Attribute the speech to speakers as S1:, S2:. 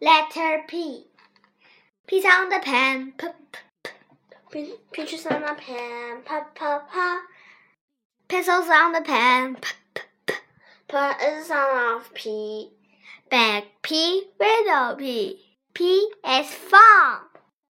S1: Letter P. Pizza on the pen. P, p,
S2: p. Peaches on the pen. Pa, pa, pa.
S1: Pencils on the pen. P, p, p.
S2: P is on of P.
S1: Bag P, Window P. P is fun.